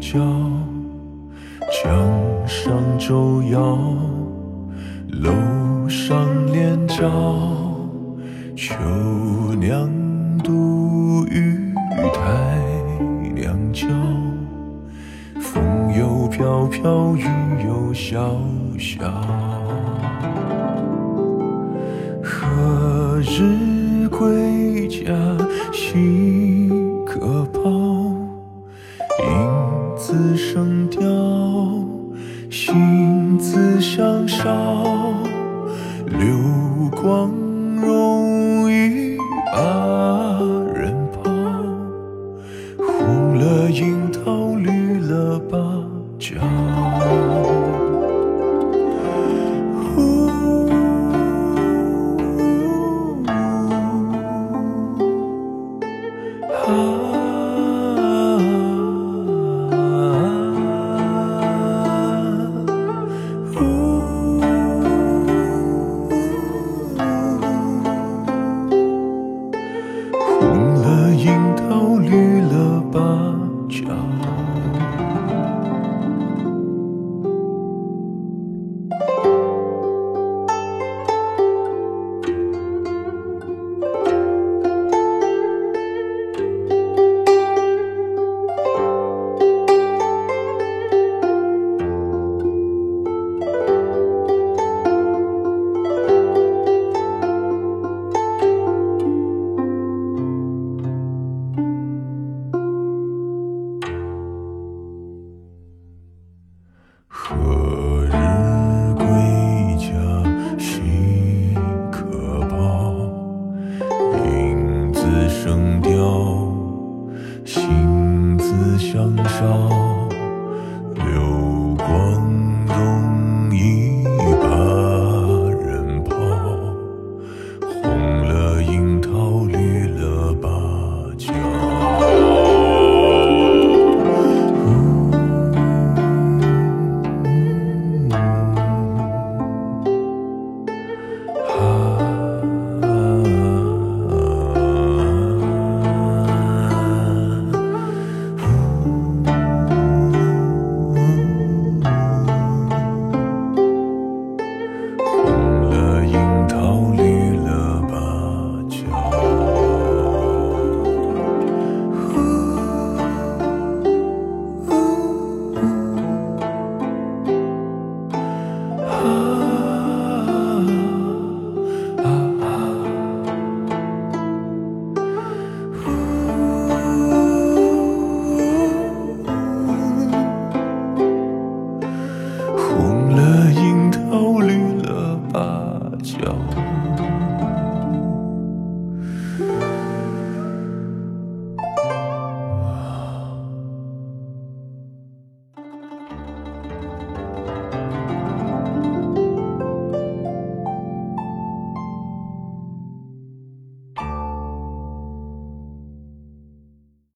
角江上舟摇，楼上帘角，秋娘独玉台两角，风又飘飘，雨又潇潇。何日归家？自声调，心自相烧。流光 봐. 相绍。流光